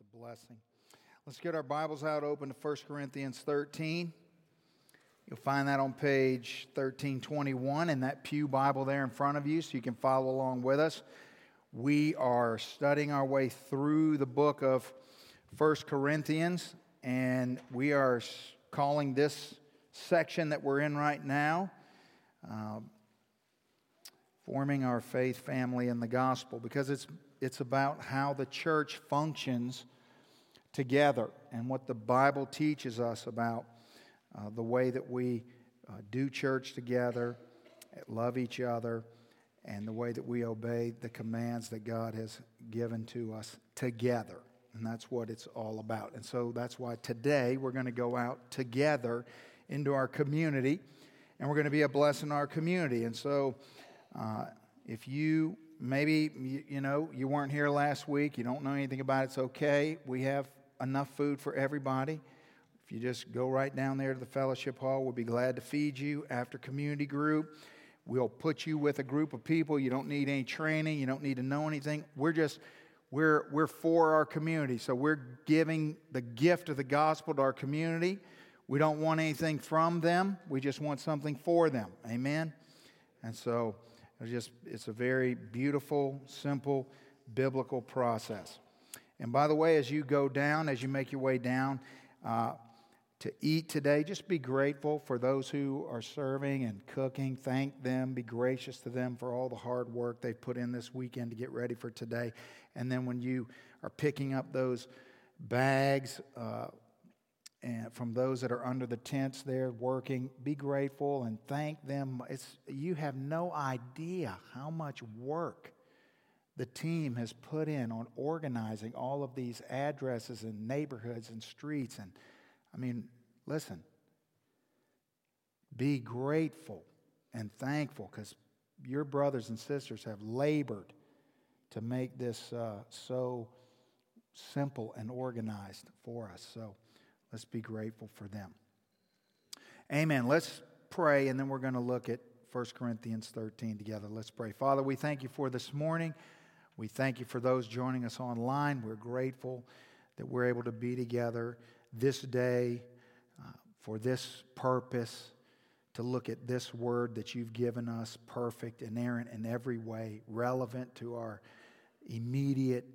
It's a blessing. Let's get our Bibles out open to 1 Corinthians 13. You'll find that on page 1321 in that Pew Bible there in front of you so you can follow along with us. We are studying our way through the book of 1 Corinthians, and we are calling this section that we're in right now uh, Forming Our Faith Family in the Gospel because it's, it's about how the church functions together and what the Bible teaches us about uh, the way that we uh, do church together, love each other, and the way that we obey the commands that God has given to us together. And that's what it's all about. And so that's why today we're going to go out together into our community and we're going to be a blessing in our community. And so uh, if you maybe, you, know, you weren't here last week, you don't know anything about it, it's okay. We have enough food for everybody. If you just go right down there to the fellowship hall, we'll be glad to feed you after community group. We'll put you with a group of people. You don't need any training, you don't need to know anything. We're just we're we're for our community. So we're giving the gift of the gospel to our community. We don't want anything from them. We just want something for them. Amen. And so it's just it's a very beautiful, simple biblical process. And by the way, as you go down, as you make your way down uh, to eat today, just be grateful for those who are serving and cooking. Thank them. Be gracious to them for all the hard work they've put in this weekend to get ready for today. And then when you are picking up those bags, uh, and from those that are under the tents there working, be grateful and thank them. It's, you have no idea how much work the team has put in on organizing all of these addresses and neighborhoods and streets. And I mean, listen, be grateful and thankful because your brothers and sisters have labored to make this uh, so simple and organized for us. So let's be grateful for them. Amen. Let's pray, and then we're going to look at 1 Corinthians 13 together. Let's pray. Father, we thank you for this morning. We thank you for those joining us online. We're grateful that we're able to be together this day uh, for this purpose to look at this word that you've given us, perfect, inerrant in every way, relevant to our immediate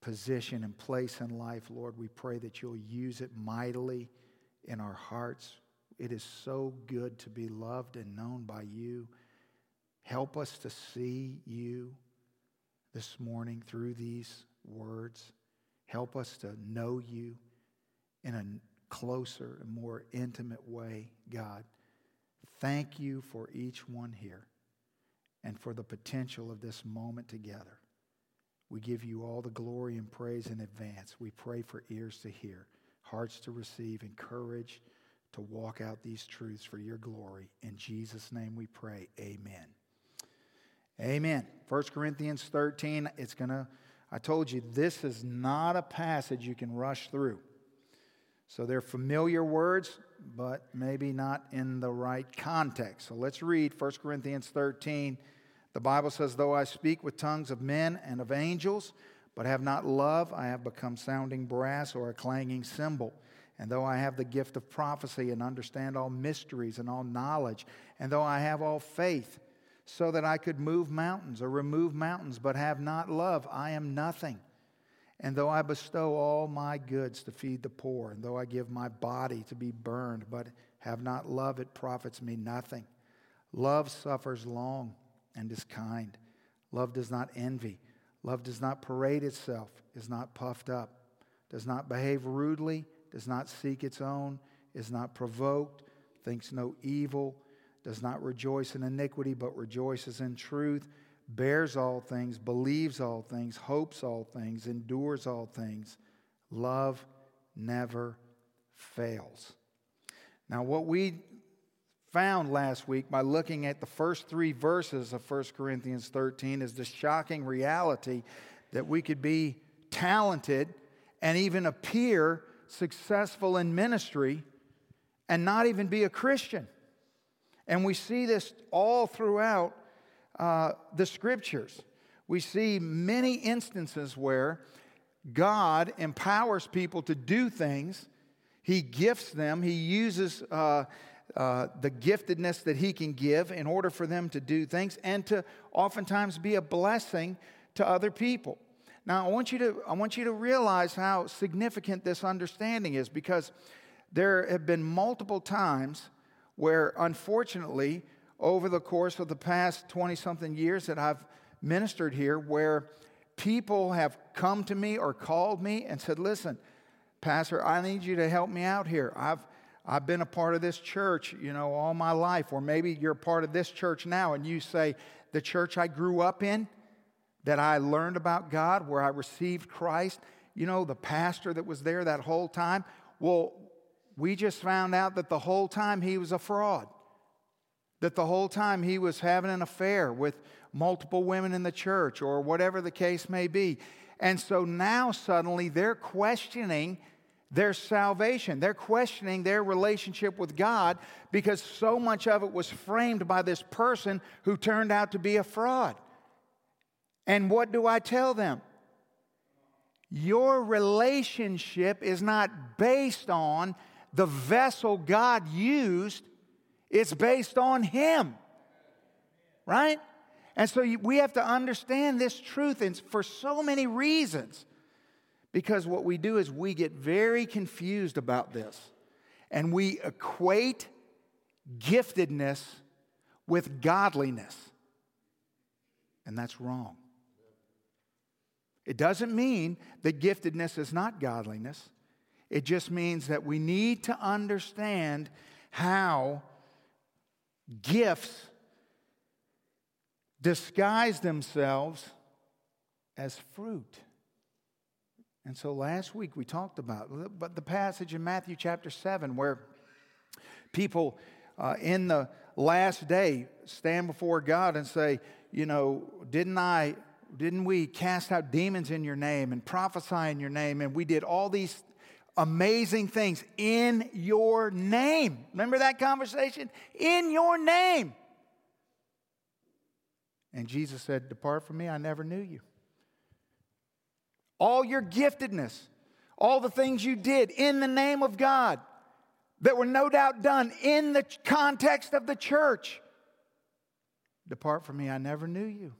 position and place in life. Lord, we pray that you'll use it mightily in our hearts. It is so good to be loved and known by you. Help us to see you this morning through these words. Help us to know you in a closer and more intimate way, God. Thank you for each one here and for the potential of this moment together. We give you all the glory and praise in advance. We pray for ears to hear, hearts to receive, and courage to walk out these truths for your glory. In Jesus' name we pray. Amen. Amen. 1 Corinthians 13, it's going to, I told you, this is not a passage you can rush through. So they're familiar words, but maybe not in the right context. So let's read 1 Corinthians 13. The Bible says, Though I speak with tongues of men and of angels, but have not love, I have become sounding brass or a clanging cymbal. And though I have the gift of prophecy and understand all mysteries and all knowledge, and though I have all faith, so that I could move mountains or remove mountains, but have not love, I am nothing. And though I bestow all my goods to feed the poor, and though I give my body to be burned, but have not love, it profits me nothing. Love suffers long and is kind. Love does not envy. Love does not parade itself, is not puffed up, does not behave rudely, does not seek its own, is not provoked, thinks no evil does not rejoice in iniquity, but rejoices in truth, bears all things, believes all things, hopes all things, endures all things. Love never fails. Now, what we found last week by looking at the first three verses of 1 Corinthians 13 is the shocking reality that we could be talented and even appear successful in ministry and not even be a Christian. And we see this all throughout uh, the scriptures. We see many instances where God empowers people to do things. He gifts them. He uses uh, uh, the giftedness that He can give in order for them to do things and to oftentimes be a blessing to other people. Now, I want you to, I want you to realize how significant this understanding is because there have been multiple times where, unfortunately, over the course of the past 20 something years that I've ministered here, where people have come to me or called me and said, Listen, Pastor, I need you to help me out here. I've, I've been a part of this church, you know, all my life. Or maybe you're a part of this church now and you say, The church I grew up in, that I learned about God, where I received Christ, you know, the pastor that was there that whole time. Well, we just found out that the whole time he was a fraud, that the whole time he was having an affair with multiple women in the church or whatever the case may be. And so now suddenly they're questioning their salvation. They're questioning their relationship with God because so much of it was framed by this person who turned out to be a fraud. And what do I tell them? Your relationship is not based on the vessel God used, it's based on Him. Right? And so we have to understand this truth for so many reasons. Because what we do is we get very confused about this. And we equate giftedness with godliness. And that's wrong. It doesn't mean that giftedness is not godliness. It just means that we need to understand how gifts disguise themselves as fruit. And so last week we talked about but the passage in Matthew chapter 7 where people uh, in the last day stand before God and say, you know, didn't I didn't we cast out demons in your name and prophesy in your name and we did all these amazing things in your name. Remember that conversation? In your name. And Jesus said, Depart from me, I never knew you. All your giftedness, all the things you did in the name of God that were no doubt done in the context of the church. Depart from me, I never knew you.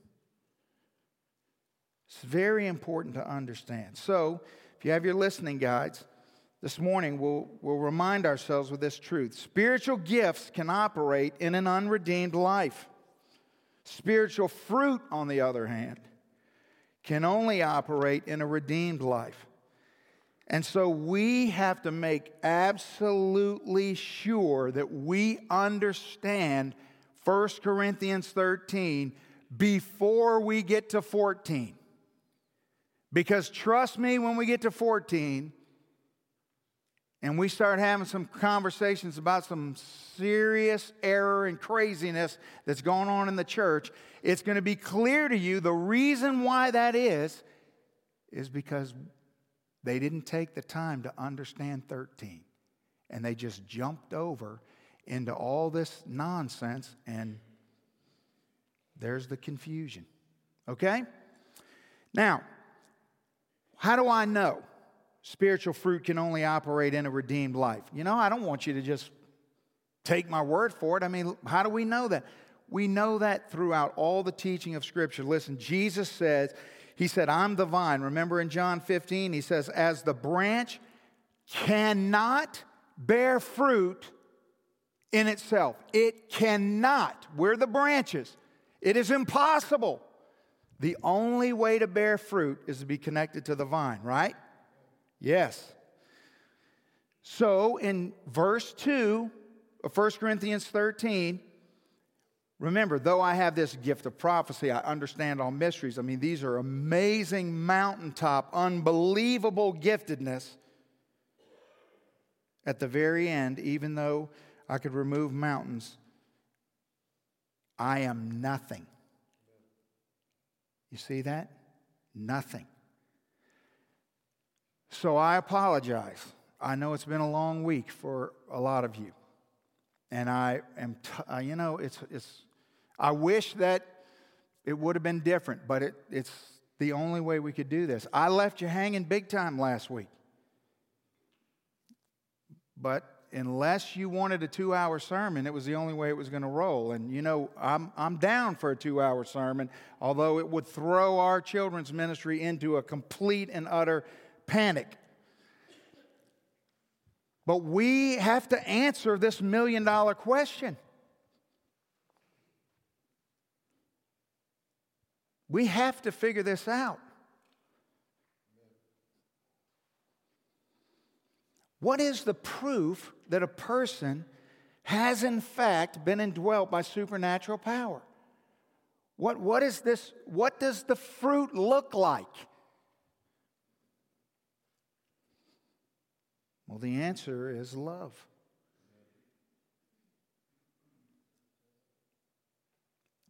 It's very important to understand. So, if you have your listening guides, this morning we'll, we'll remind ourselves with this truth. Spiritual gifts can operate in an unredeemed life. Spiritual fruit, on the other hand, can only operate in a redeemed life. And so we have to make absolutely sure that we understand 1 Corinthians 13 before we get to 14. Because trust me, when we get to 14, and we start having some conversations about some serious error and craziness that's going on in the church, it's going to be clear to you the reason why that is is because they didn't take the time to understand 13 and they just jumped over into all this nonsense and there's the confusion. Okay? Now, how do I know? Spiritual fruit can only operate in a redeemed life. You know, I don't want you to just take my word for it. I mean, how do we know that? We know that throughout all the teaching of Scripture. Listen, Jesus says, He said, I'm the vine. Remember in John 15, He says, As the branch cannot bear fruit in itself, it cannot. We're the branches. It is impossible. The only way to bear fruit is to be connected to the vine, right? Yes. So in verse 2 uh, of 1 Corinthians 13, remember, though I have this gift of prophecy, I understand all mysteries. I mean, these are amazing mountaintop, unbelievable giftedness. At the very end, even though I could remove mountains, I am nothing. You see that? Nothing. So I apologize. I know it's been a long week for a lot of you. And I am, t- uh, you know, it's, it's, I wish that it would have been different, but it, it's the only way we could do this. I left you hanging big time last week. But unless you wanted a two hour sermon, it was the only way it was going to roll. And you know, I'm, I'm down for a two hour sermon, although it would throw our children's ministry into a complete and utter panic. But we have to answer this million dollar question. We have to figure this out. What is the proof that a person has, in fact, been indwelt by supernatural power? What, what is this? What does the fruit look like? Well, the answer is love.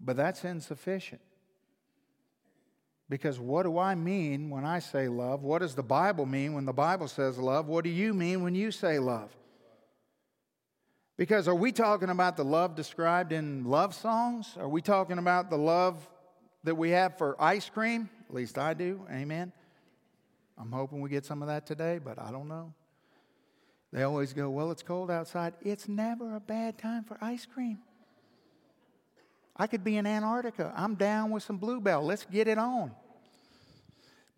But that's insufficient. Because what do I mean when I say love? What does the Bible mean when the Bible says love? What do you mean when you say love? Because are we talking about the love described in love songs? Are we talking about the love that we have for ice cream? At least I do. Amen. I'm hoping we get some of that today, but I don't know. They always go, Well, it's cold outside. It's never a bad time for ice cream. I could be in Antarctica. I'm down with some Blue Bell. Let's get it on.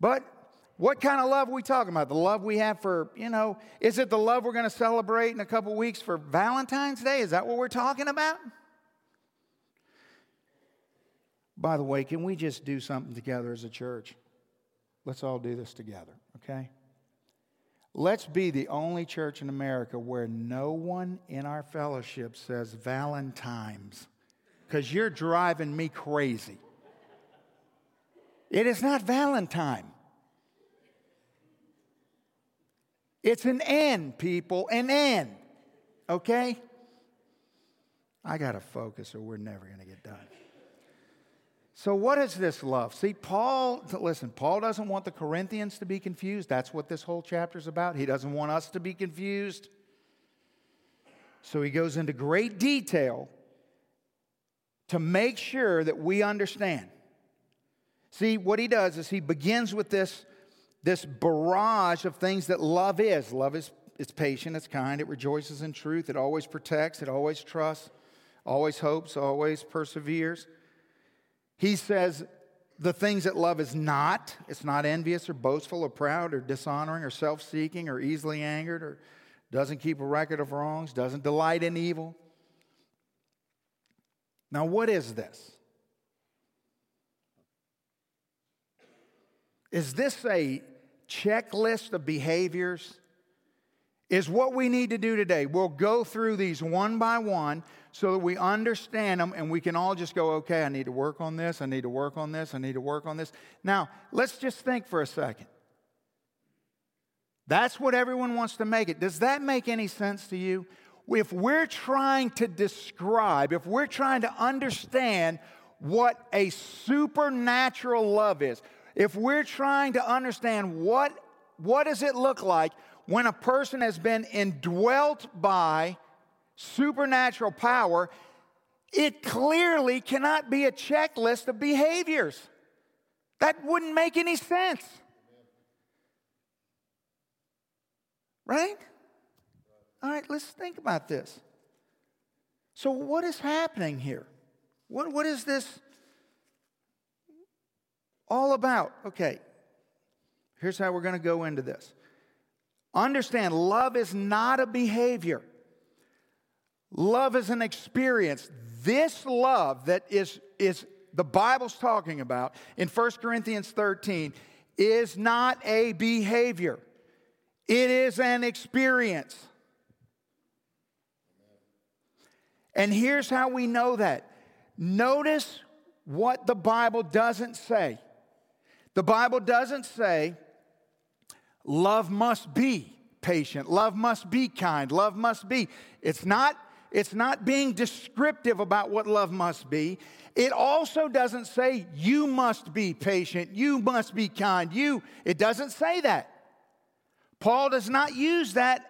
But what kind of love are we talking about? The love we have for, you know, is it the love we're going to celebrate in a couple weeks for Valentine's Day? Is that what we're talking about? By the way, can we just do something together as a church? Let's all do this together, okay? Let's be the only church in America where no one in our fellowship says Valentine's because you're driving me crazy. It is not Valentine. It's an N, people, an N. Okay? I got to focus or we're never going to get done. So, what is this love? See, Paul, listen, Paul doesn't want the Corinthians to be confused. That's what this whole chapter is about. He doesn't want us to be confused. So, he goes into great detail to make sure that we understand. See, what he does is he begins with this, this barrage of things that love is. Love is it's patient, it's kind, it rejoices in truth, it always protects, it always trusts, always hopes, always perseveres. He says the things that love is not. It's not envious or boastful or proud or dishonoring or self seeking or easily angered or doesn't keep a record of wrongs, doesn't delight in evil, now, what is this? Is this a checklist of behaviors? Is what we need to do today. We'll go through these one by one so that we understand them and we can all just go, okay, I need to work on this, I need to work on this, I need to work on this. Now, let's just think for a second. That's what everyone wants to make it. Does that make any sense to you? if we're trying to describe, if we're trying to understand what a supernatural love is, if we're trying to understand what, what does it look like when a person has been indwelt by supernatural power, it clearly cannot be a checklist of behaviors. That wouldn't make any sense. Right? All right, let's think about this. So, what is happening here? What, what is this all about? Okay, here's how we're going to go into this. Understand, love is not a behavior, love is an experience. This love that is, is the Bible's talking about in 1 Corinthians 13 is not a behavior, it is an experience. And here's how we know that. Notice what the Bible doesn't say. The Bible doesn't say, love must be patient, love must be kind, love must be. It's not, it's not being descriptive about what love must be. It also doesn't say, you must be patient, you must be kind, you. It doesn't say that. Paul does not use that,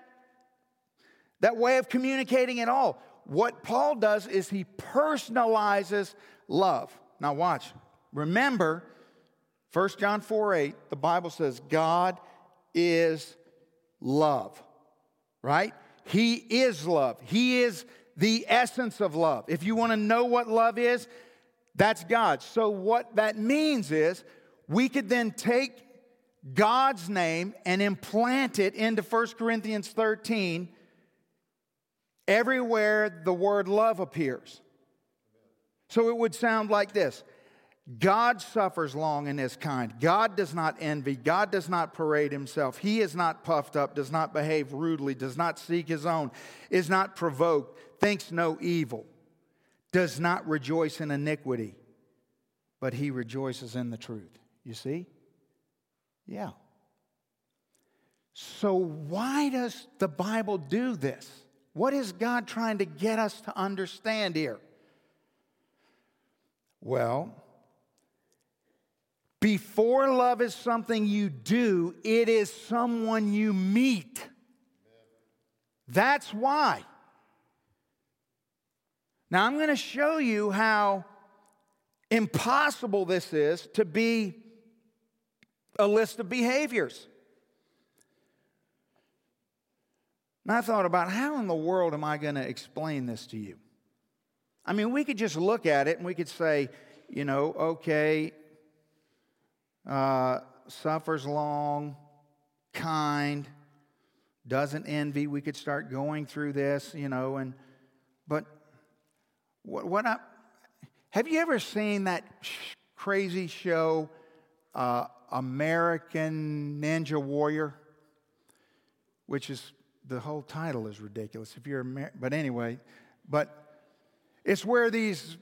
that way of communicating at all what Paul does is he personalizes love. Now, watch. Remember, 1 John 4 8, the Bible says, God is love, right? He is love. He is the essence of love. If you want to know what love is, that's God. So, what that means is we could then take God's name and implant it into 1 Corinthians 13 everywhere the word love appears. So it would sound like this God suffers long and is kind. God does not envy. God does not parade himself. He is not puffed up, does not behave rudely, does not seek his own, is not provoked, thinks no evil, does not rejoice in iniquity, but he rejoices in the truth. You see? Yeah. So, why does the Bible do this? What is God trying to get us to understand here? Well, before love is something you do, it is someone you meet. That's why. Now, I'm going to show you how impossible this is to be a list of behaviors. And I thought about how in the world am I going to explain this to you? I mean, we could just look at it and we could say, you know, okay, uh, suffers long, kind, doesn't envy. We could start going through this, you know, and but what, what I, have you ever seen that sh- crazy show, uh, American Ninja Warrior? Which is the whole title is ridiculous. If you're, Amer- but anyway, but it's where these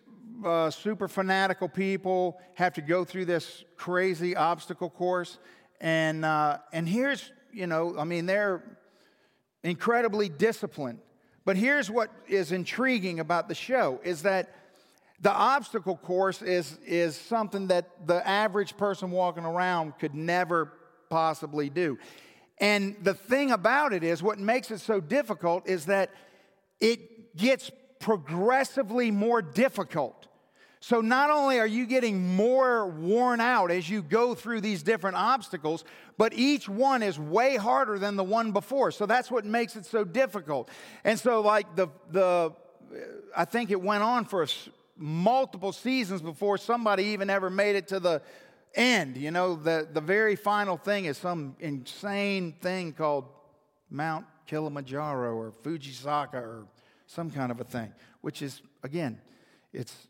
uh, super fanatical people have to go through this crazy obstacle course. And, uh, and here's, you know, I mean, they're incredibly disciplined. But here's what is intriguing about the show is that the obstacle course is, is something that the average person walking around could never possibly do. And the thing about it is, what makes it so difficult is that it gets progressively more difficult. So, not only are you getting more worn out as you go through these different obstacles, but each one is way harder than the one before. So, that's what makes it so difficult. And so, like, the, the I think it went on for multiple seasons before somebody even ever made it to the end. You know, the, the very final thing is some insane thing called Mount Kilimanjaro or Fujisaka or some kind of a thing, which is, again, it's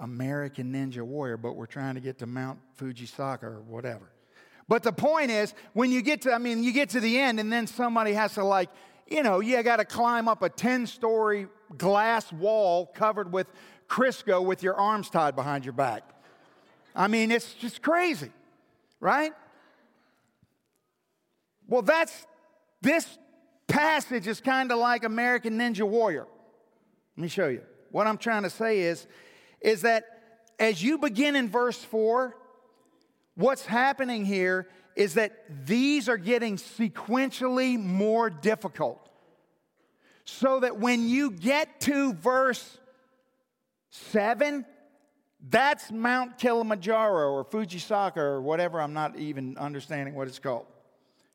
American Ninja Warrior, but we're trying to get to Mount Fujisaka or whatever. But the point is, when you get to, I mean, you get to the end, and then somebody has to, like, you know, you got to climb up a 10 story glass wall covered with Crisco with your arms tied behind your back. I mean, it's just crazy, right? Well, that's this passage is kind of like American Ninja Warrior. Let me show you. What I'm trying to say is, is that as you begin in verse 4, what's happening here is that these are getting sequentially more difficult. So that when you get to verse 7, that's Mount Kilimanjaro or Fujisaka or whatever. I'm not even understanding what it's called.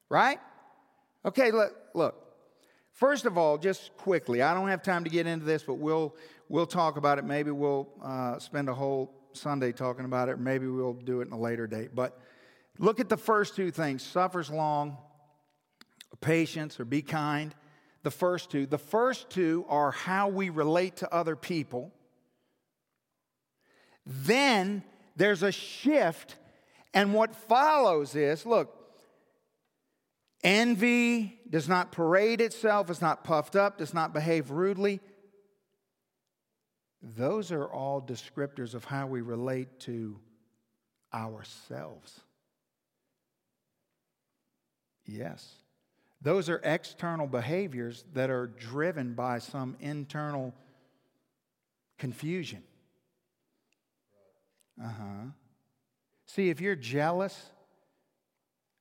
Right? Okay, look, look. First of all, just quickly, I don't have time to get into this, but we'll, we'll talk about it. Maybe we'll uh, spend a whole Sunday talking about it, maybe we'll do it in a later date. But look at the first two things suffers long, patience, or be kind. The first two. The first two are how we relate to other people. Then there's a shift, and what follows is look, envy does not parade itself, is not puffed up, does not behave rudely. Those are all descriptors of how we relate to ourselves. Yes. Those are external behaviors that are driven by some internal confusion. Uh huh. See, if you're jealous,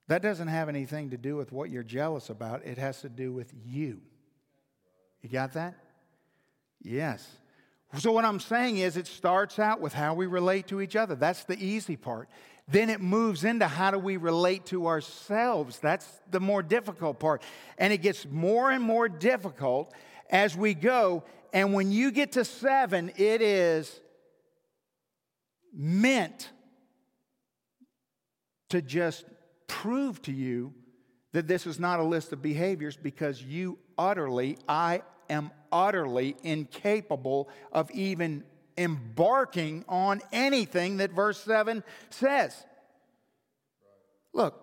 that doesn't have anything to do with what you're jealous about. It has to do with you. You got that? Yes. So, what I'm saying is, it starts out with how we relate to each other. That's the easy part. then it moves into how do we relate to ourselves. That's the more difficult part. And it gets more and more difficult as we go. And when you get to seven, it is meant to just prove to you that this is not a list of behaviors because you utterly, I am utterly incapable of even embarking on anything that verse 7 says. Look,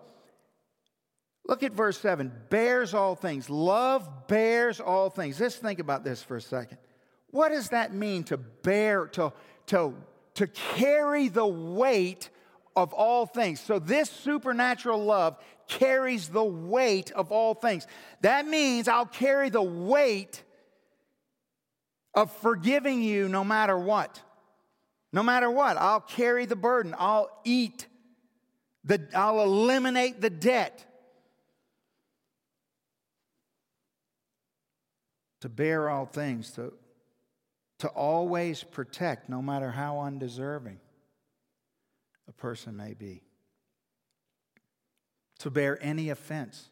look at verse 7 bears all things. Love bears all things. Let's think about this for a second. What does that mean to bear, to, to, to carry the weight of all things? So, this supernatural love carries the weight of all things. That means I'll carry the weight of forgiving you no matter what. No matter what, I'll carry the burden. I'll eat the I'll eliminate the debt. To bear all things, to, to always protect, no matter how undeserving a person may be. To bear any offense,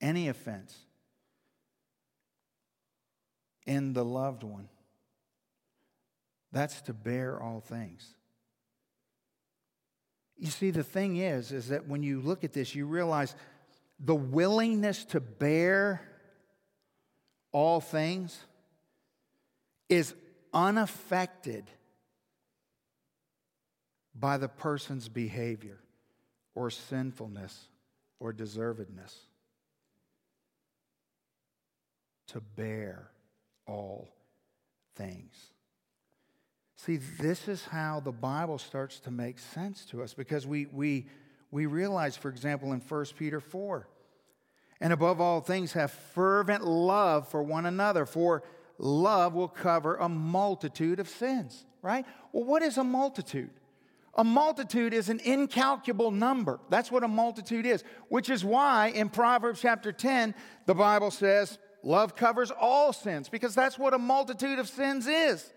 any offense in the loved one. That's to bear all things. You see, the thing is, is that when you look at this, you realize the willingness to bear all things is unaffected by the person's behavior or sinfulness or deservedness. To bear all things. See, this is how the Bible starts to make sense to us because we, we, we realize, for example, in 1 Peter 4, and above all things, have fervent love for one another, for love will cover a multitude of sins, right? Well, what is a multitude? A multitude is an incalculable number. That's what a multitude is, which is why in Proverbs chapter 10, the Bible says, Love covers all sins because that's what a multitude of sins is.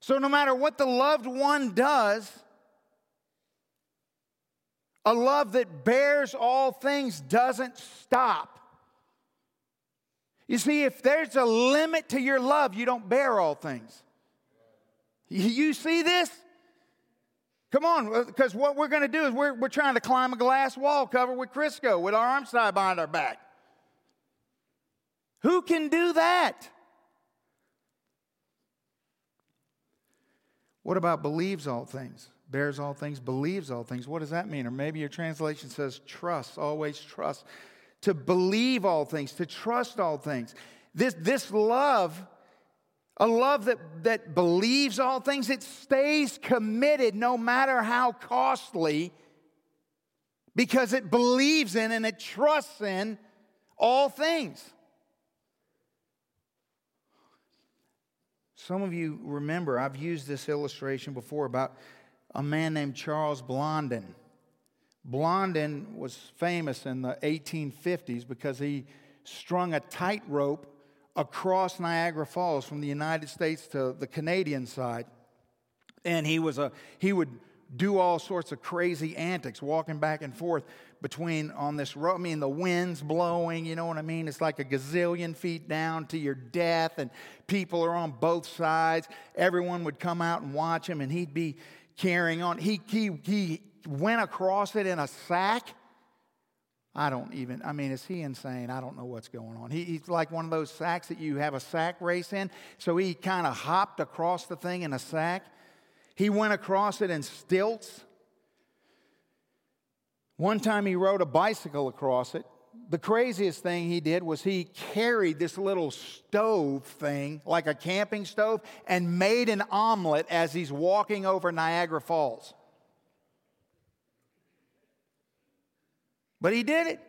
So, no matter what the loved one does, a love that bears all things doesn't stop. You see, if there's a limit to your love, you don't bear all things. You see this? Come on, uh, because what we're going to do is we're, we're trying to climb a glass wall covered with Crisco with our arms tied behind our back. Who can do that? What about believes all things? Bears all things, believes all things. What does that mean? Or maybe your translation says trust, always trust. To believe all things, to trust all things. This, this love, a love that, that believes all things, it stays committed no matter how costly because it believes in and it trusts in all things. Some of you remember, I've used this illustration before about a man named Charles Blondin. Blondin was famous in the 1850s because he strung a tightrope across Niagara Falls from the United States to the Canadian side. And he was a he would do all sorts of crazy antics, walking back and forth between on this road. I mean, the wind's blowing, you know what I mean? It's like a gazillion feet down to your death, and people are on both sides. Everyone would come out and watch him, and he'd be carrying on. He, he, he went across it in a sack. I don't even, I mean, is he insane? I don't know what's going on. He, he's like one of those sacks that you have a sack race in. So he kind of hopped across the thing in a sack. He went across it in stilts. One time he rode a bicycle across it. The craziest thing he did was he carried this little stove thing, like a camping stove, and made an omelet as he's walking over Niagara Falls. But he did it.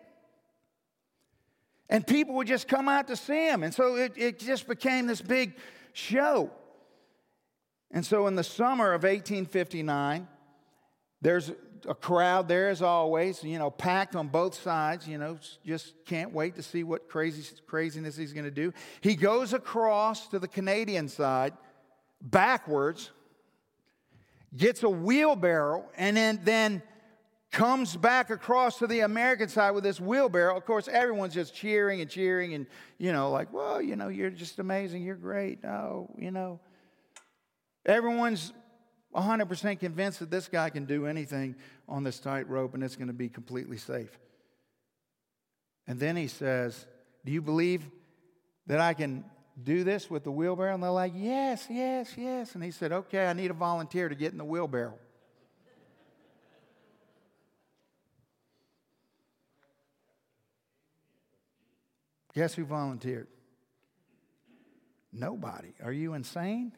And people would just come out to see him. And so it, it just became this big show. And so in the summer of 1859, there's a crowd there as always, you know, packed on both sides, you know, just can't wait to see what crazy craziness he's going to do. He goes across to the Canadian side backwards, gets a wheelbarrow, and then, then comes back across to the American side with this wheelbarrow. Of course, everyone's just cheering and cheering and, you know, like, well, you know, you're just amazing. You're great. Oh, you know. Everyone's 100% convinced that this guy can do anything on this tightrope and it's going to be completely safe. And then he says, Do you believe that I can do this with the wheelbarrow? And they're like, Yes, yes, yes. And he said, Okay, I need a volunteer to get in the wheelbarrow. Guess who volunteered? Nobody. Are you insane?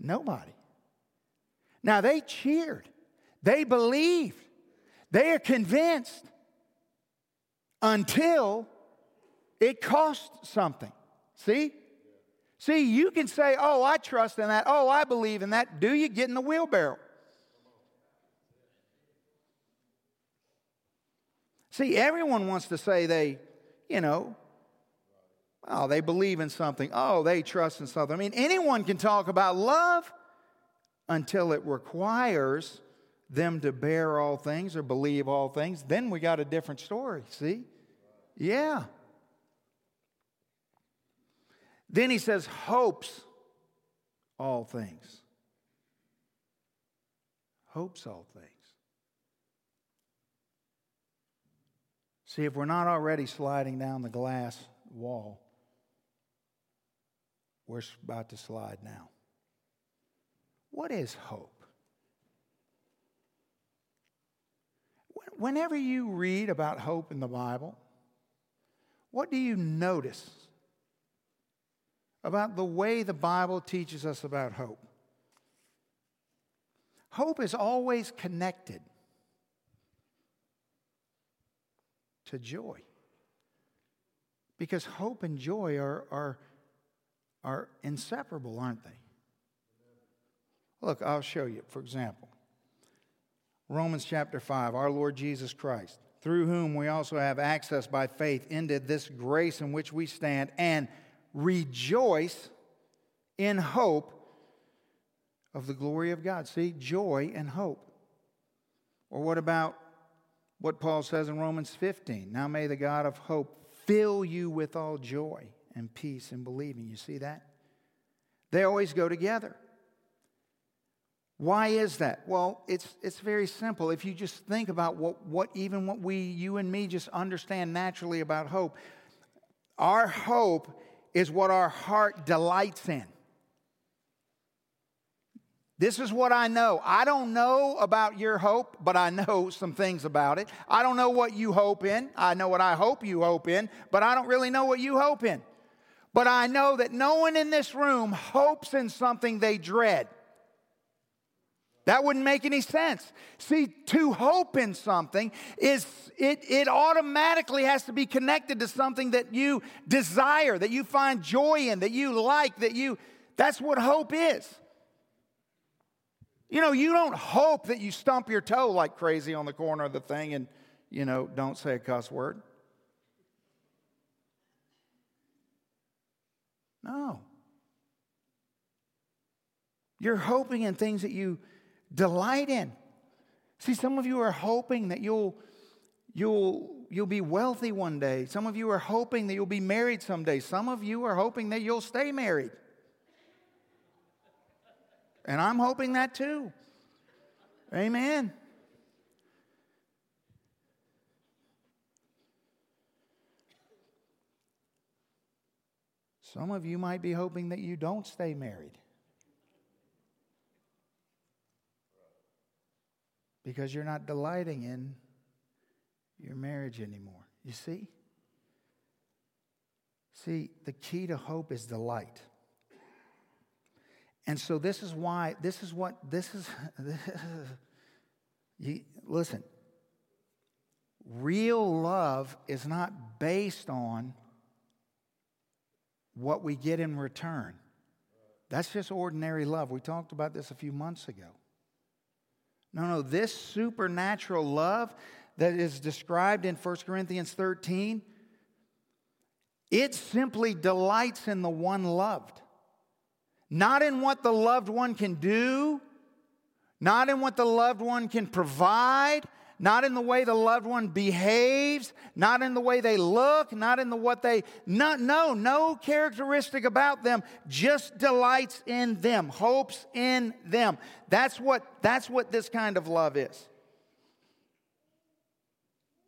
Nobody. Now they cheered, they believed, they are convinced until it costs something. See? See, you can say, Oh, I trust in that. Oh, I believe in that. Do you get in the wheelbarrow? See, everyone wants to say they, you know, oh, they believe in something. Oh, they trust in something. I mean, anyone can talk about love until it requires them to bear all things or believe all things. Then we got a different story, see? Yeah. Then he says, hopes all things. Hopes all things. See, if we're not already sliding down the glass wall, we're about to slide now. What is hope? Whenever you read about hope in the Bible, what do you notice about the way the Bible teaches us about hope? Hope is always connected to joy. Because hope and joy are, are, are inseparable, aren't they? Look, I'll show you, for example. Romans chapter 5, our Lord Jesus Christ, through whom we also have access by faith into this grace in which we stand and rejoice in hope of the glory of God. See, joy and hope. Or what about what Paul says in Romans 15. Now may the God of hope fill you with all joy and peace and believing. You see that? They always go together. Why is that? Well, it's, it's very simple. If you just think about what, what even what we, you and me, just understand naturally about hope, our hope is what our heart delights in. This is what I know. I don't know about your hope, but I know some things about it. I don't know what you hope in. I know what I hope you hope in, but I don't really know what you hope in. But I know that no one in this room hopes in something they dread. That wouldn't make any sense. See, to hope in something is it, it automatically has to be connected to something that you desire, that you find joy in, that you like, that you that's what hope is. You know, you don't hope that you stump your toe like crazy on the corner of the thing and, you know, don't say a cuss word. No. You're hoping in things that you delight in. See, some of you are hoping that you'll you'll you'll be wealthy one day. Some of you are hoping that you'll be married someday. Some of you are hoping that you'll stay married. And I'm hoping that too. Amen. Some of you might be hoping that you don't stay married. Because you're not delighting in your marriage anymore. You see? See, the key to hope is delight. And so this is why, this is what, this is, you, listen, real love is not based on what we get in return. That's just ordinary love. We talked about this a few months ago. No, no, this supernatural love that is described in 1 Corinthians 13, it simply delights in the one loved. not in what the loved one can do, not in what the loved one can provide, not in the way the loved one behaves, not in the way they look, not in the what they no no no characteristic about them, just delights in them, hopes in them. That's what that's what this kind of love is.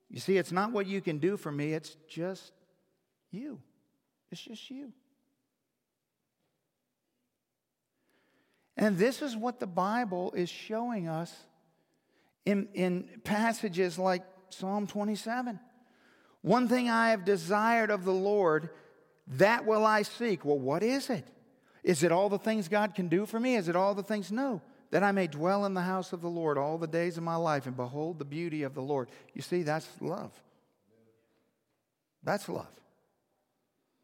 You see, it's not what you can do for me, it's just you. It's just you. And this is what the Bible is showing us in, in passages like Psalm 27. One thing I have desired of the Lord, that will I seek. Well, what is it? Is it all the things God can do for me? Is it all the things? No. That I may dwell in the house of the Lord all the days of my life and behold the beauty of the Lord. You see, that's love. That's love.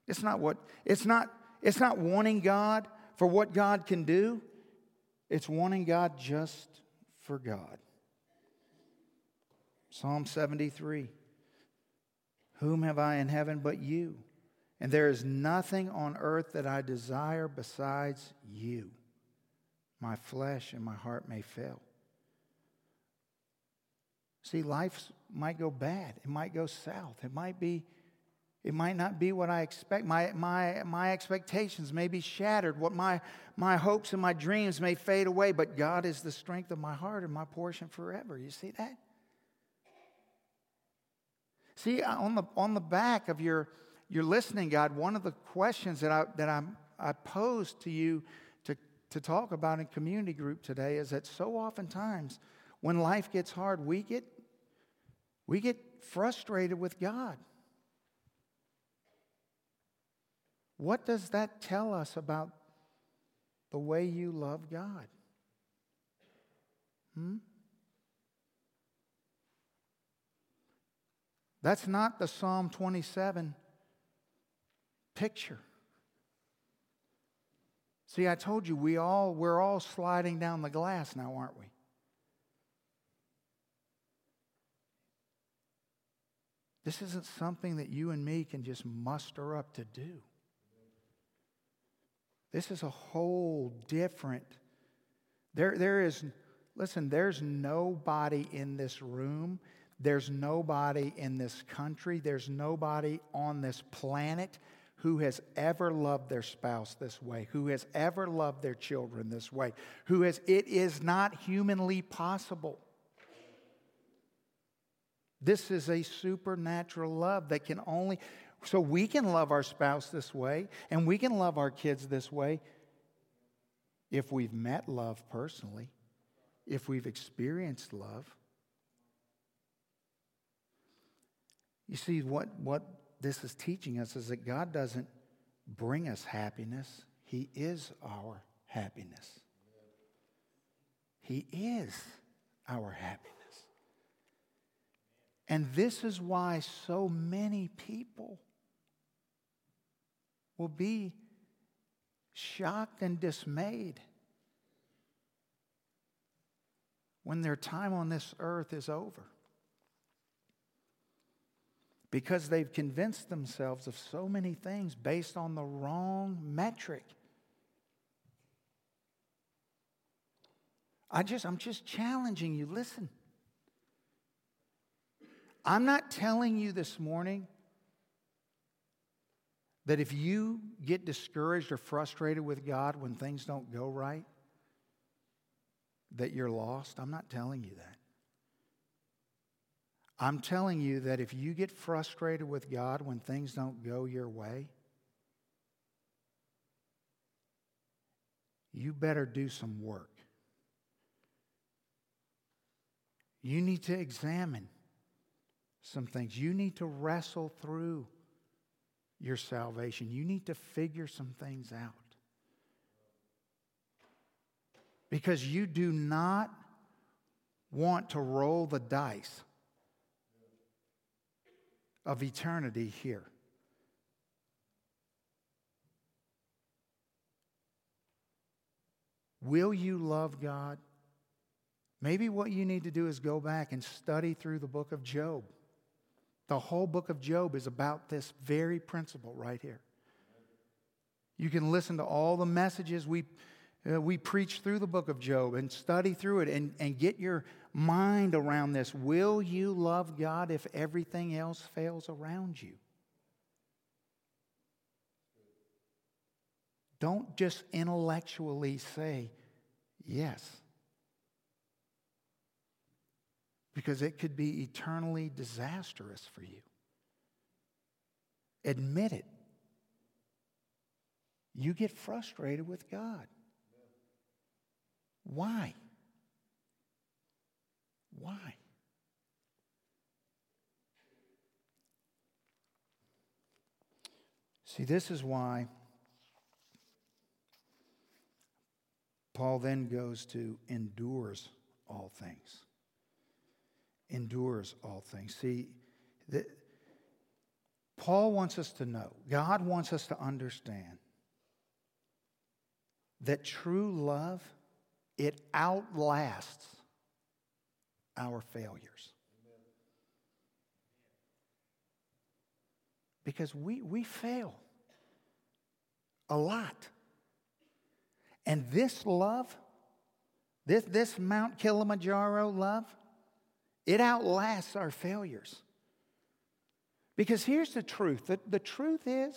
It's not what it's not it's not wanting God for what God can do. It's wanting God just for God. Psalm 73 Whom have I in heaven but you? And there is nothing on earth that I desire besides you. My flesh and my heart may fail. See, life might go bad. It might go south. It might be, it might not be what I expect. My, my, my expectations may be shattered. What my, my hopes and my dreams may fade away, but God is the strength of my heart and my portion forever. You see that? See, on the, on the back of your, your listening guide, one of the questions that I, that I, I posed to you to, to talk about in community group today is that so oftentimes when life gets hard, we get, we get frustrated with God. What does that tell us about the way you love God? Hmm? That's not the Psalm 27 picture. See, I told you we all we're all sliding down the glass now, aren't we? This isn't something that you and me can just muster up to do. This is a whole different. There, there is, listen, there's nobody in this room there's nobody in this country, there's nobody on this planet who has ever loved their spouse this way, who has ever loved their children this way, who has, it is not humanly possible. This is a supernatural love that can only, so we can love our spouse this way and we can love our kids this way if we've met love personally, if we've experienced love. You see, what, what this is teaching us is that God doesn't bring us happiness, He is our happiness. He is our happiness. And this is why so many people will be shocked and dismayed when their time on this earth is over because they've convinced themselves of so many things based on the wrong metric. I just I'm just challenging you. Listen. I'm not telling you this morning that if you get discouraged or frustrated with God when things don't go right, that you're lost. I'm not telling you that. I'm telling you that if you get frustrated with God when things don't go your way, you better do some work. You need to examine some things. You need to wrestle through your salvation. You need to figure some things out. Because you do not want to roll the dice of eternity here. Will you love God? Maybe what you need to do is go back and study through the book of Job. The whole book of Job is about this very principle right here. You can listen to all the messages we, uh, we preach through the book of Job and study through it and, and get your mind around this. Will you love God if everything else fails around you? Don't just intellectually say yes, because it could be eternally disastrous for you. Admit it. You get frustrated with God. Why? Why? See, this is why Paul then goes to endures all things. Endures all things. See, the, Paul wants us to know, God wants us to understand that true love, it outlasts our failures. Because we, we fail a lot. And this love, this, this Mount Kilimanjaro love, it outlasts our failures. Because here's the truth the, the truth is,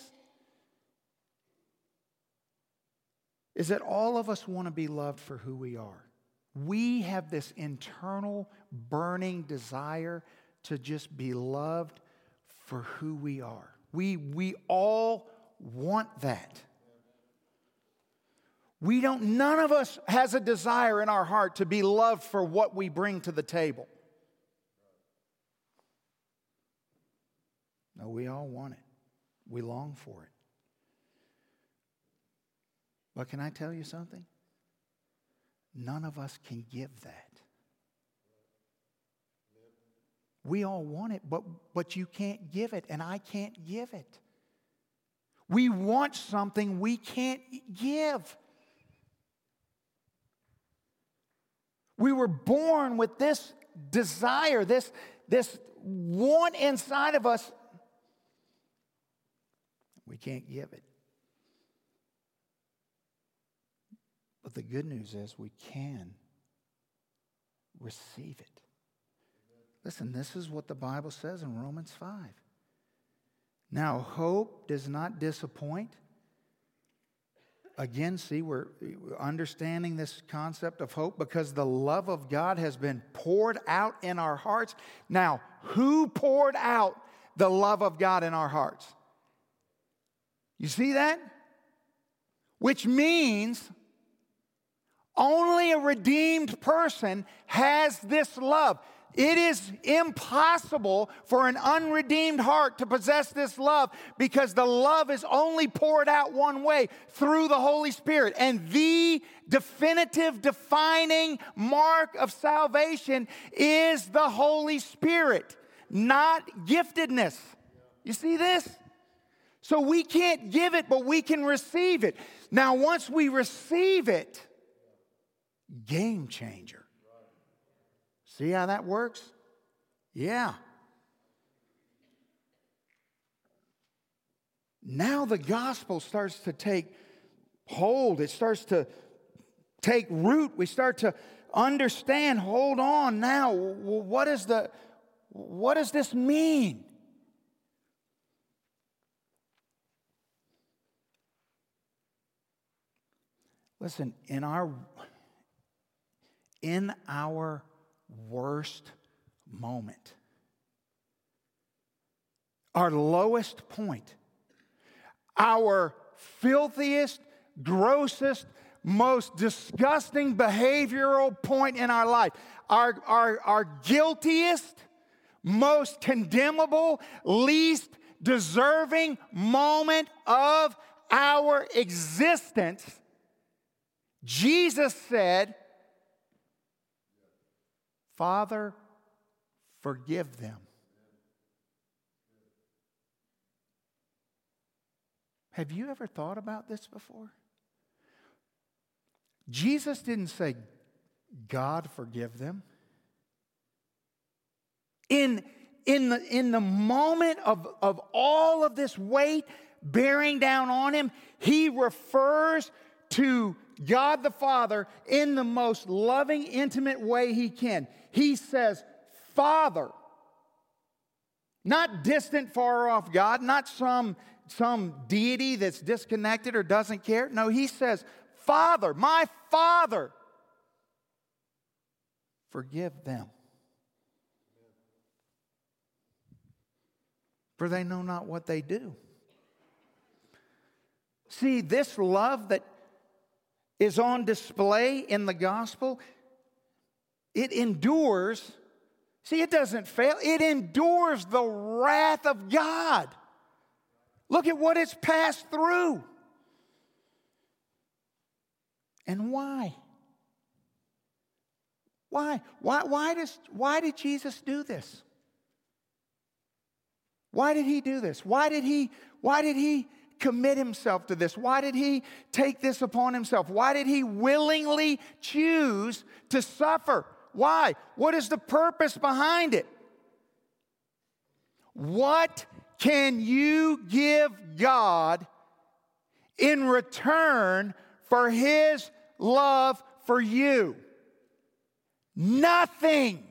is that all of us want to be loved for who we are. We have this internal burning desire to just be loved for who we are. We, we all want that. We don't, none of us has a desire in our heart to be loved for what we bring to the table. No, we all want it. We long for it. But can I tell you something? None of us can give that. We all want it, but, but you can't give it, and I can't give it. We want something we can't give. We were born with this desire, this, this want inside of us. We can't give it. But the good news is we can receive it. Listen, this is what the Bible says in Romans 5. Now, hope does not disappoint again, see, we're understanding this concept of hope because the love of God has been poured out in our hearts. Now, who poured out the love of God in our hearts? You see that? Which means only a redeemed person has this love. It is impossible for an unredeemed heart to possess this love because the love is only poured out one way through the Holy Spirit. And the definitive defining mark of salvation is the Holy Spirit, not giftedness. You see this? So we can't give it, but we can receive it. Now, once we receive it, game changer. See how that works? Yeah. Now the gospel starts to take hold, it starts to take root. We start to understand, hold on now, what is the what does this mean? Listen, in our in our worst moment, our lowest point, our filthiest, grossest, most disgusting behavioral point in our life, our, our, our guiltiest, most condemnable, least deserving moment of our existence, Jesus said, Father, forgive them. Have you ever thought about this before? Jesus didn't say, God forgive them. In, in, the, in the moment of, of all of this weight bearing down on him, he refers to God the Father in the most loving, intimate way he can. He says, Father. Not distant, far off God, not some, some deity that's disconnected or doesn't care. No, he says, Father, my Father, forgive them. For they know not what they do. See, this love that is on display in the gospel, it endures. See, it doesn't fail, it endures the wrath of God. Look at what it's passed through. And why? Why? Why, why, does, why did Jesus do this? Why did he do this? Why did he, why did he commit himself to this? Why did he take this upon himself? Why did he willingly choose to suffer? Why? What is the purpose behind it? What can you give God in return for his love for you? Nothing.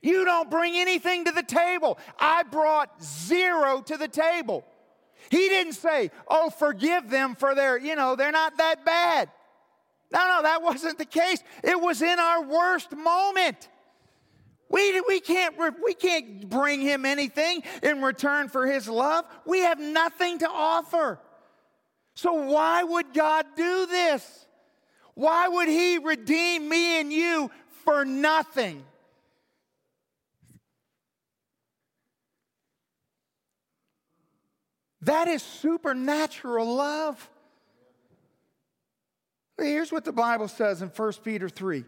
You don't bring anything to the table. I brought zero to the table. He didn't say, Oh, forgive them for their, you know, they're not that bad. No, no, that wasn't the case. It was in our worst moment. We, we, can't, we can't bring him anything in return for his love. We have nothing to offer. So, why would God do this? Why would he redeem me and you for nothing? That is supernatural love. Here's what the Bible says in 1 Peter 3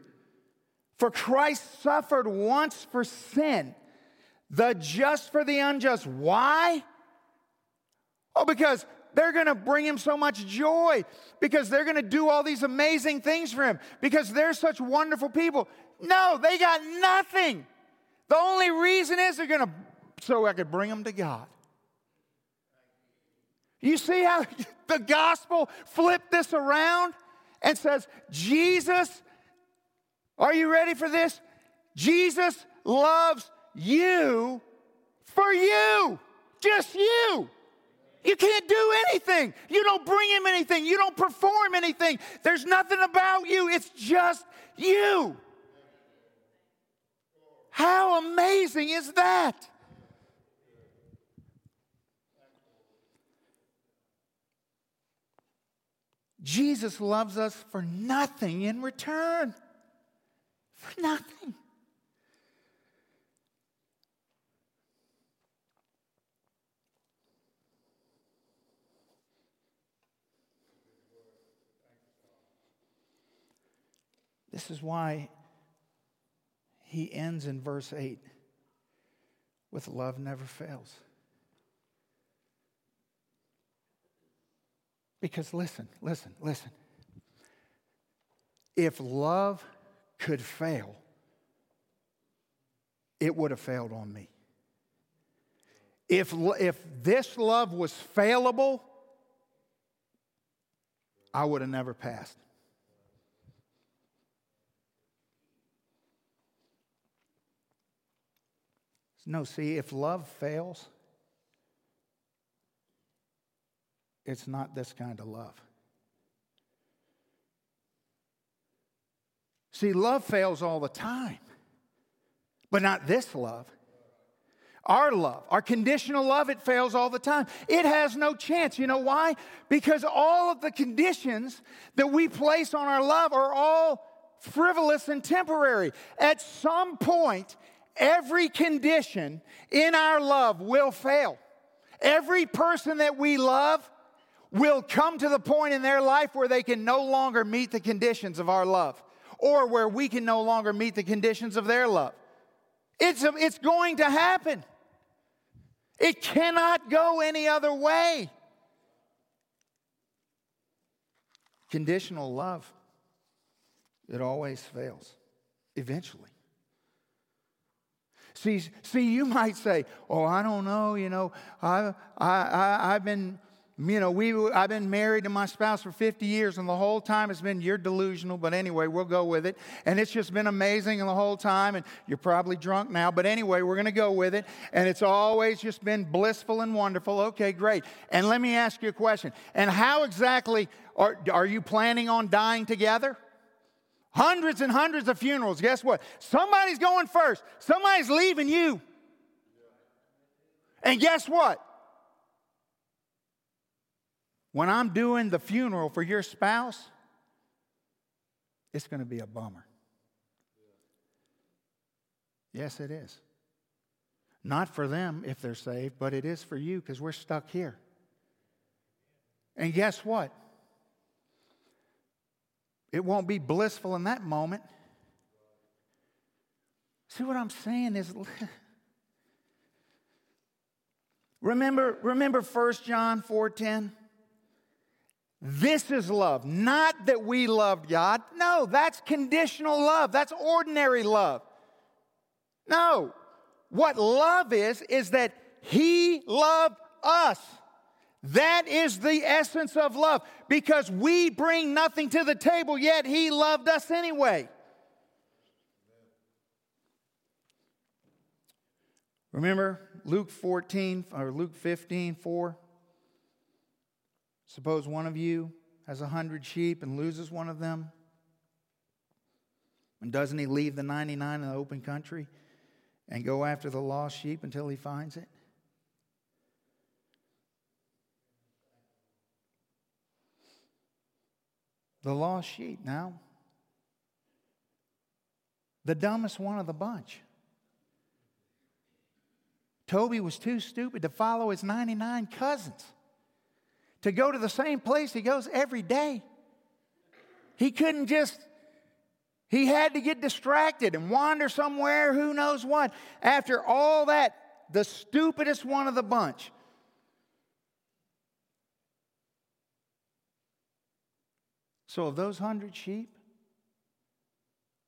For Christ suffered once for sin, the just for the unjust. Why? Oh, because they're going to bring him so much joy, because they're going to do all these amazing things for him, because they're such wonderful people. No, they got nothing. The only reason is they're going to, so I could bring them to God. You see how the gospel flipped this around and says, Jesus, are you ready for this? Jesus loves you for you, just you. You can't do anything. You don't bring him anything. You don't perform anything. There's nothing about you. It's just you. How amazing is that? Jesus loves us for nothing in return. For nothing. This is why he ends in verse 8 with love never fails. Because listen, listen, listen. If love could fail, it would have failed on me. If, if this love was failable, I would have never passed. No, see, if love fails, It's not this kind of love. See, love fails all the time, but not this love. Our love, our conditional love, it fails all the time. It has no chance. You know why? Because all of the conditions that we place on our love are all frivolous and temporary. At some point, every condition in our love will fail. Every person that we love will come to the point in their life where they can no longer meet the conditions of our love or where we can no longer meet the conditions of their love. It's, a, it's going to happen. It cannot go any other way. Conditional love, it always fails, eventually. See, see, you might say, "Oh, I don't know. You know, I, I, I I've been." You know, we, I've been married to my spouse for 50 years, and the whole time it's been, you're delusional, but anyway, we'll go with it. And it's just been amazing the whole time, and you're probably drunk now, but anyway, we're going to go with it. And it's always just been blissful and wonderful. Okay, great. And let me ask you a question. And how exactly are, are you planning on dying together? Hundreds and hundreds of funerals. Guess what? Somebody's going first, somebody's leaving you. And guess what? When I'm doing the funeral for your spouse, it's going to be a bummer. Yes, it is. Not for them if they're saved, but it is for you because we're stuck here. And guess what? It won't be blissful in that moment. See what I'm saying is remember remember 1 John 4:10 this is love. Not that we loved God. No, that's conditional love. That's ordinary love. No. What love is, is that He loved us. That is the essence of love because we bring nothing to the table, yet He loved us anyway. Remember Luke 14 or Luke 15, 4? Suppose one of you has a hundred sheep and loses one of them. And doesn't he leave the 99 in the open country and go after the lost sheep until he finds it? The lost sheep now. The dumbest one of the bunch. Toby was too stupid to follow his 99 cousins to go to the same place he goes every day. He couldn't just, he had to get distracted and wander somewhere, who knows what. After all that, the stupidest one of the bunch. So, of those hundred sheep,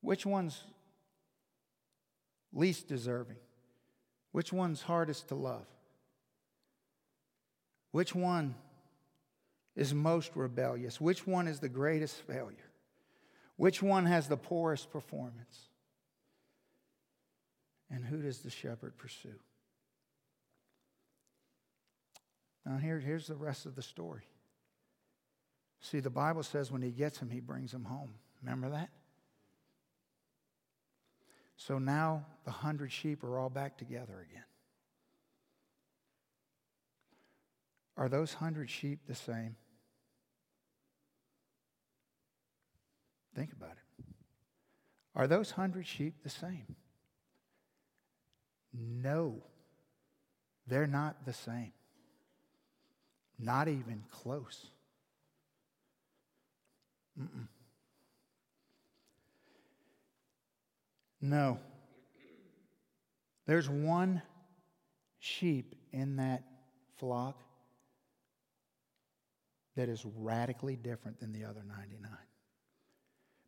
which one's least deserving? Which one's hardest to love? Which one is most rebellious? Which one is the greatest failure? Which one has the poorest performance? And who does the shepherd pursue? Now, here, here's the rest of the story. See, the Bible says when he gets him, he brings him home. Remember that? So now the hundred sheep are all back together again. Are those hundred sheep the same? Think about it. Are those hundred sheep the same? No, they're not the same. Not even close. Mm-mm. No. There's one sheep in that flock that is radically different than the other 99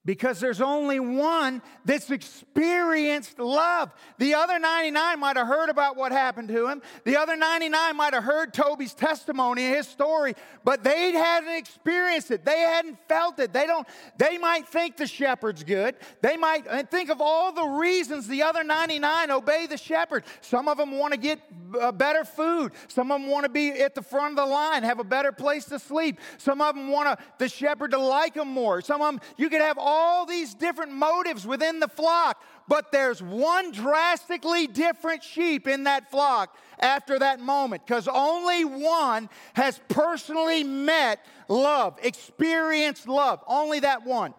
because there's only one that's experienced love. The other 99 might have heard about what happened to him. The other 99 might have heard Toby's testimony, his story, but they hadn't experienced it. They hadn't felt it. They don't they might think the shepherd's good. They might think of all the reasons the other 99 obey the shepherd. Some of them want to get uh, better food. Some of them want to be at the front of the line, have a better place to sleep. Some of them want the shepherd to like them more. Some of them you could have all all these different motives within the flock, but there's one drastically different sheep in that flock after that moment because only one has personally met love, experienced love. Only that one.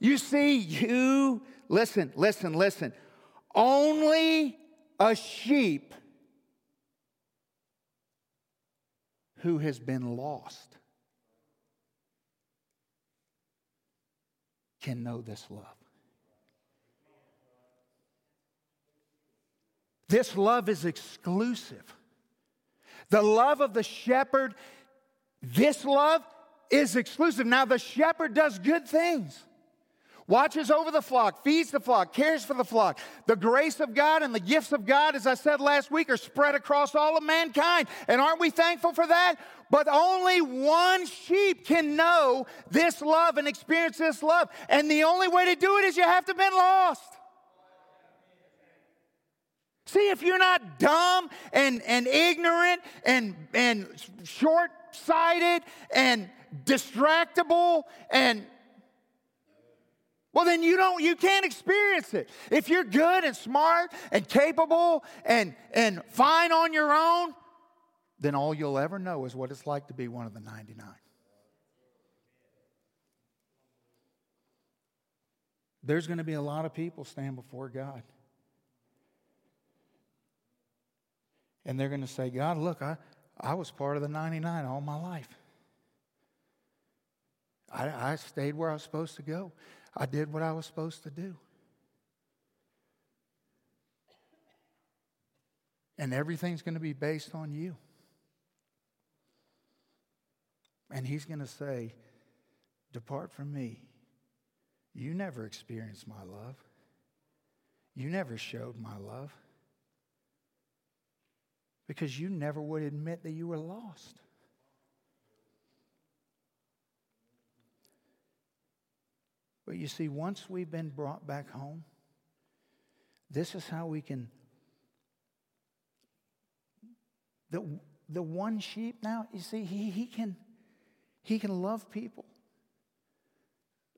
You see, you, listen, listen, listen. Only a sheep who has been lost can know this love. This love is exclusive. The love of the shepherd, this love is exclusive. Now, the shepherd does good things. Watches over the flock, feeds the flock, cares for the flock. The grace of God and the gifts of God, as I said last week, are spread across all of mankind. And aren't we thankful for that? But only one sheep can know this love and experience this love. And the only way to do it is you have to have been lost. See, if you're not dumb and, and ignorant and, and short sighted and distractible and well, then you don't, you can't experience it. If you're good and smart and capable and, and fine on your own, then all you'll ever know is what it's like to be one of the 99. There's going to be a lot of people stand before God. And they're going to say, God, look, I, I was part of the 99 all my life. I, I stayed where I was supposed to go. I did what I was supposed to do. And everything's going to be based on you. And he's going to say, Depart from me. You never experienced my love. You never showed my love. Because you never would admit that you were lost. But you see, once we've been brought back home, this is how we can. The, the one sheep now, you see, he, he, can, he can love people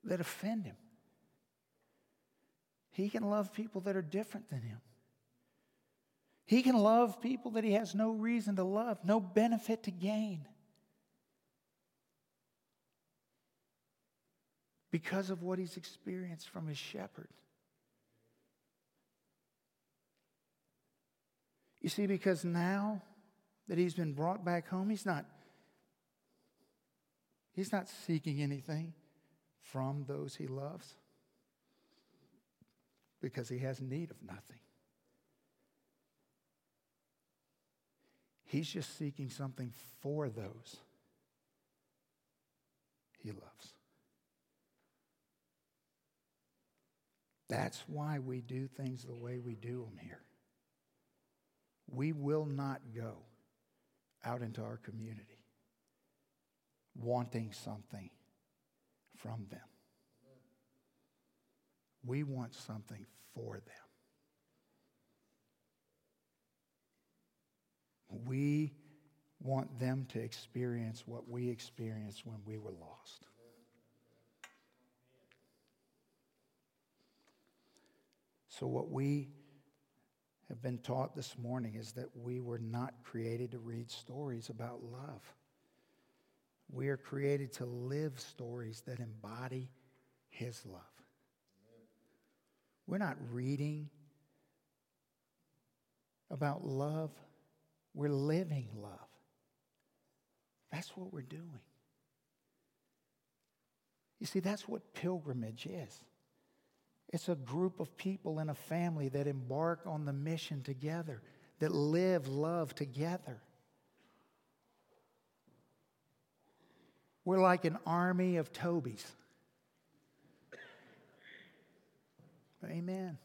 that offend him. He can love people that are different than him. He can love people that he has no reason to love, no benefit to gain. Because of what he's experienced from his shepherd. You see, because now that he's been brought back home, he's not, he's not seeking anything from those he loves because he has need of nothing. He's just seeking something for those he loves. That's why we do things the way we do them here. We will not go out into our community wanting something from them. We want something for them. We want them to experience what we experienced when we were lost. So, what we have been taught this morning is that we were not created to read stories about love. We are created to live stories that embody His love. We're not reading about love, we're living love. That's what we're doing. You see, that's what pilgrimage is. It's a group of people in a family that embark on the mission together, that live love together. We're like an army of Tobys. Amen.